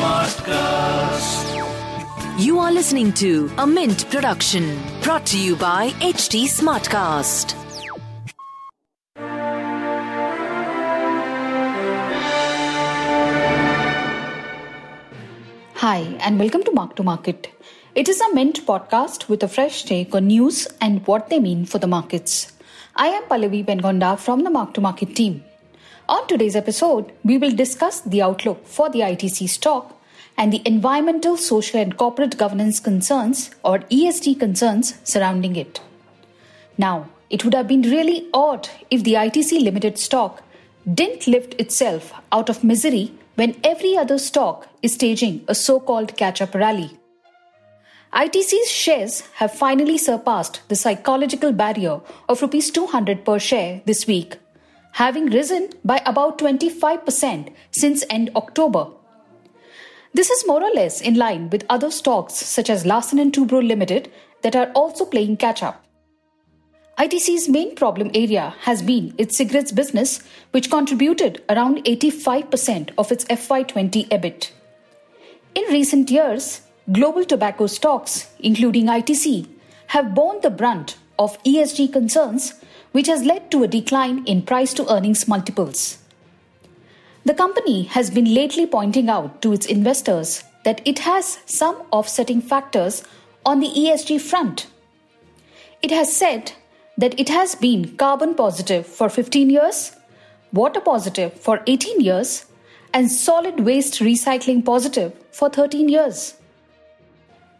Smartcast. You are listening to a Mint production brought to you by HT Smartcast. Hi, and welcome to Mark to Market. It is a Mint podcast with a fresh take on news and what they mean for the markets. I am Pallavi Pengonda from the Mark to Market team. On today's episode, we will discuss the outlook for the ITC stock and the environmental, social, and corporate governance concerns or ESG concerns surrounding it. Now, it would have been really odd if the ITC Limited stock didn't lift itself out of misery when every other stock is staging a so called catch up rally. ITC's shares have finally surpassed the psychological barrier of Rs 200 per share this week, having risen by about 25% since end October. This is more or less in line with other stocks such as Larsen and Toubro Limited that are also playing catch up. ITC's main problem area has been its cigarettes business, which contributed around 85% of its FY20 EBIT. In recent years, global tobacco stocks, including ITC, have borne the brunt of ESG concerns, which has led to a decline in price to earnings multiples. The company has been lately pointing out to its investors that it has some offsetting factors on the ESG front. It has said that it has been carbon positive for 15 years, water positive for 18 years, and solid waste recycling positive for 13 years.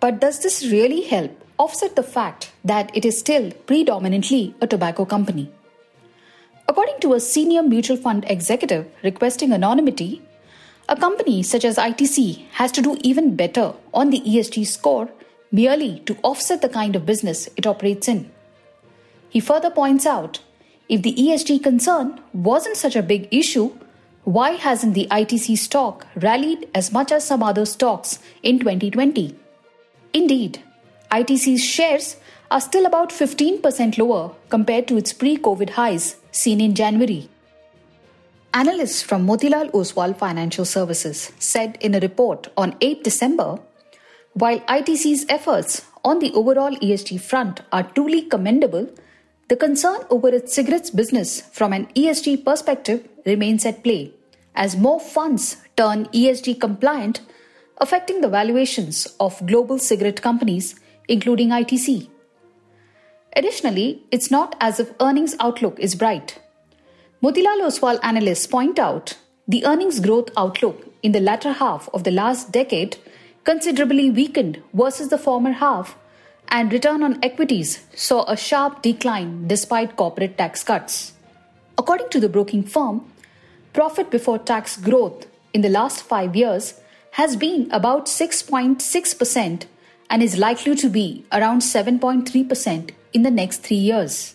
But does this really help offset the fact that it is still predominantly a tobacco company? According to a senior mutual fund executive requesting anonymity, a company such as ITC has to do even better on the ESG score merely to offset the kind of business it operates in. He further points out if the ESG concern wasn't such a big issue, why hasn't the ITC stock rallied as much as some other stocks in 2020? Indeed, ITC's shares are still about 15% lower compared to its pre COVID highs seen in January. Analysts from Motilal Oswal Financial Services said in a report on 8 December while ITC's efforts on the overall ESG front are truly commendable, the concern over its cigarettes business from an ESG perspective remains at play as more funds turn ESG compliant, affecting the valuations of global cigarette companies, including ITC. Additionally, it's not as if earnings outlook is bright. Motilal Oswal analysts point out the earnings growth outlook in the latter half of the last decade considerably weakened versus the former half, and return on equities saw a sharp decline despite corporate tax cuts. According to the broking firm, profit before tax growth in the last five years has been about 6.6% and is likely to be around 7.3% in the next three years.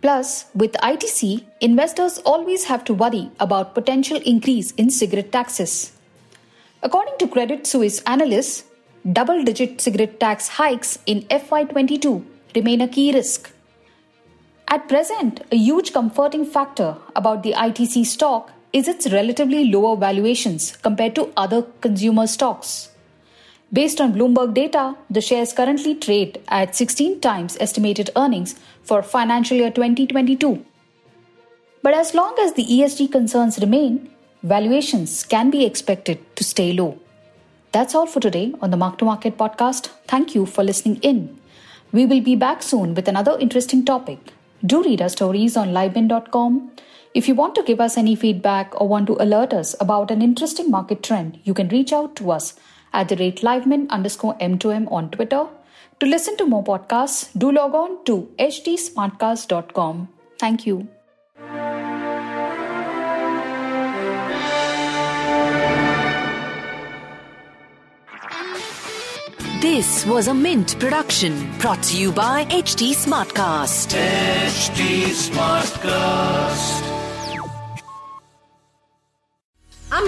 Plus, with ITC, investors always have to worry about potential increase in cigarette taxes. According to Credit Suisse analysts, double digit cigarette tax hikes in FY22 remain a key risk. At present, a huge comforting factor about the ITC stock is its relatively lower valuations compared to other consumer stocks. Based on Bloomberg data, the shares currently trade at 16 times estimated earnings for financial year 2022. But as long as the ESG concerns remain, valuations can be expected to stay low. That's all for today on the Mark to Market podcast. Thank you for listening in. We will be back soon with another interesting topic. Do read our stories on livemint.com. If you want to give us any feedback or want to alert us about an interesting market trend, you can reach out to us at the rate livemint underscore m2m on Twitter. To listen to more podcasts, do log on to htsmartcast.com. Thank you. This was a Mint production brought to you by HT Smartcast. HT Smartcast.